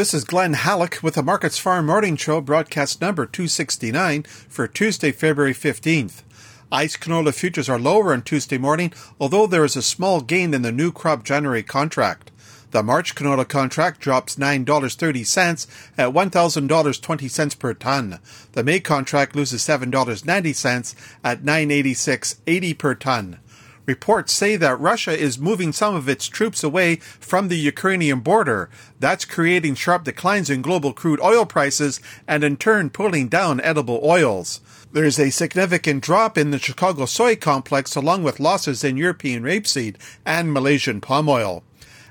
This is Glen Hallick with the MarketsFarm Morning Show, broadcast number 269 for Tuesday, February 15th. ICE canola futures are lower on Tuesday morning, although there is a small gain in the new crop January contract. The March canola contract drops $9.30 at $1,000.20 per ton. The May contract loses $7.90 at $986.80 per ton. Reports say that Russia is moving some of its troops away from the Ukrainian border. That's creating sharp declines in global crude oil prices and in turn pulling down edible oils. There's a significant drop in the Chicago soy complex along with losses in European rapeseed and Malaysian palm oil.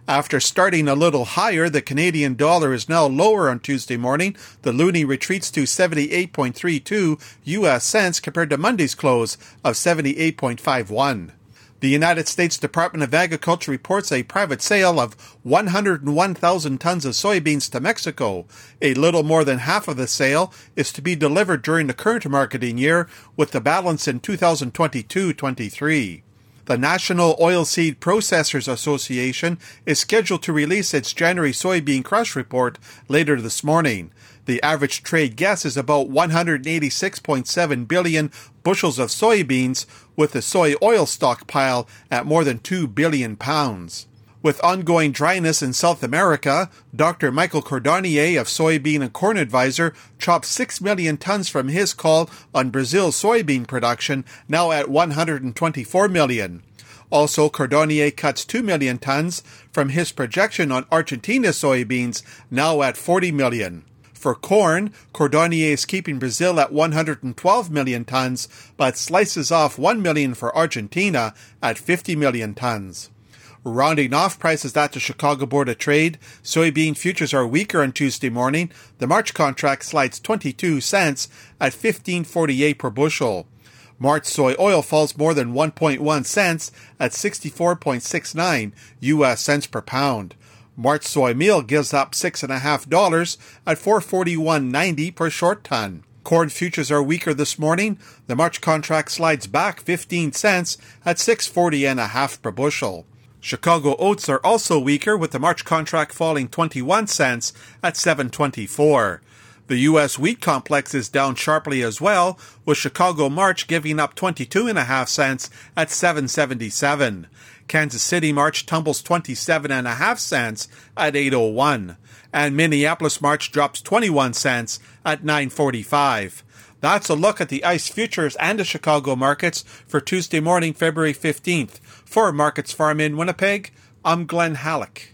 After starting a little higher, the Canadian dollar is now lower on Tuesday morning. The loonie retreats to 78.32 US cents compared to Monday's close of 78.51. The United States Department of Agriculture reports a private sale of 101,000 tons of soybeans to Mexico. A little more than half of the sale is to be delivered during the current marketing year, with the balance in 2022 23. The National Oilseed Processors Association is scheduled to release its January soybean crush report later this morning. The average trade guess is about 186.7 billion bushels of soybeans, with the soy oil stockpile at more than 2 billion pounds. With ongoing dryness in South America, Dr. Michael Cordonnier of Soybean and Corn Advisor chopped 6 million tons from his call on Brazil's soybean production, now at 124 million. Also, Cordonnier cuts 2 million tons from his projection on Argentina soybeans, now at 40 million. For corn, Cordonnier is keeping Brazil at 112 million tons, but slices off 1 million for Argentina at 50 million tons. Rounding off prices at the Chicago Board of Trade, soybean futures are weaker on Tuesday morning. The March contract slides 22 cents at 15.48 per bushel. March soy oil falls more than 1.1 cents at 64.69 US cents per pound. March soy meal gives up $6.5 at 441.90 per short ton. Corn futures are weaker this morning. The March contract slides back 15 cents at 640 and a half per bushel. Chicago oats are also weaker with the March contract falling 21 cents at 724. The U.S. wheat complex is down sharply as well, with Chicago March giving up 22.5 cents at 777. Kansas City March tumbles 27.5 cents at 801. And Minneapolis March drops 21 cents at 945. That's a look at the ICE futures and the Chicago markets for Tuesday morning, February 15th. For MarketsFarm in Winnipeg, I'm Glen Hallick.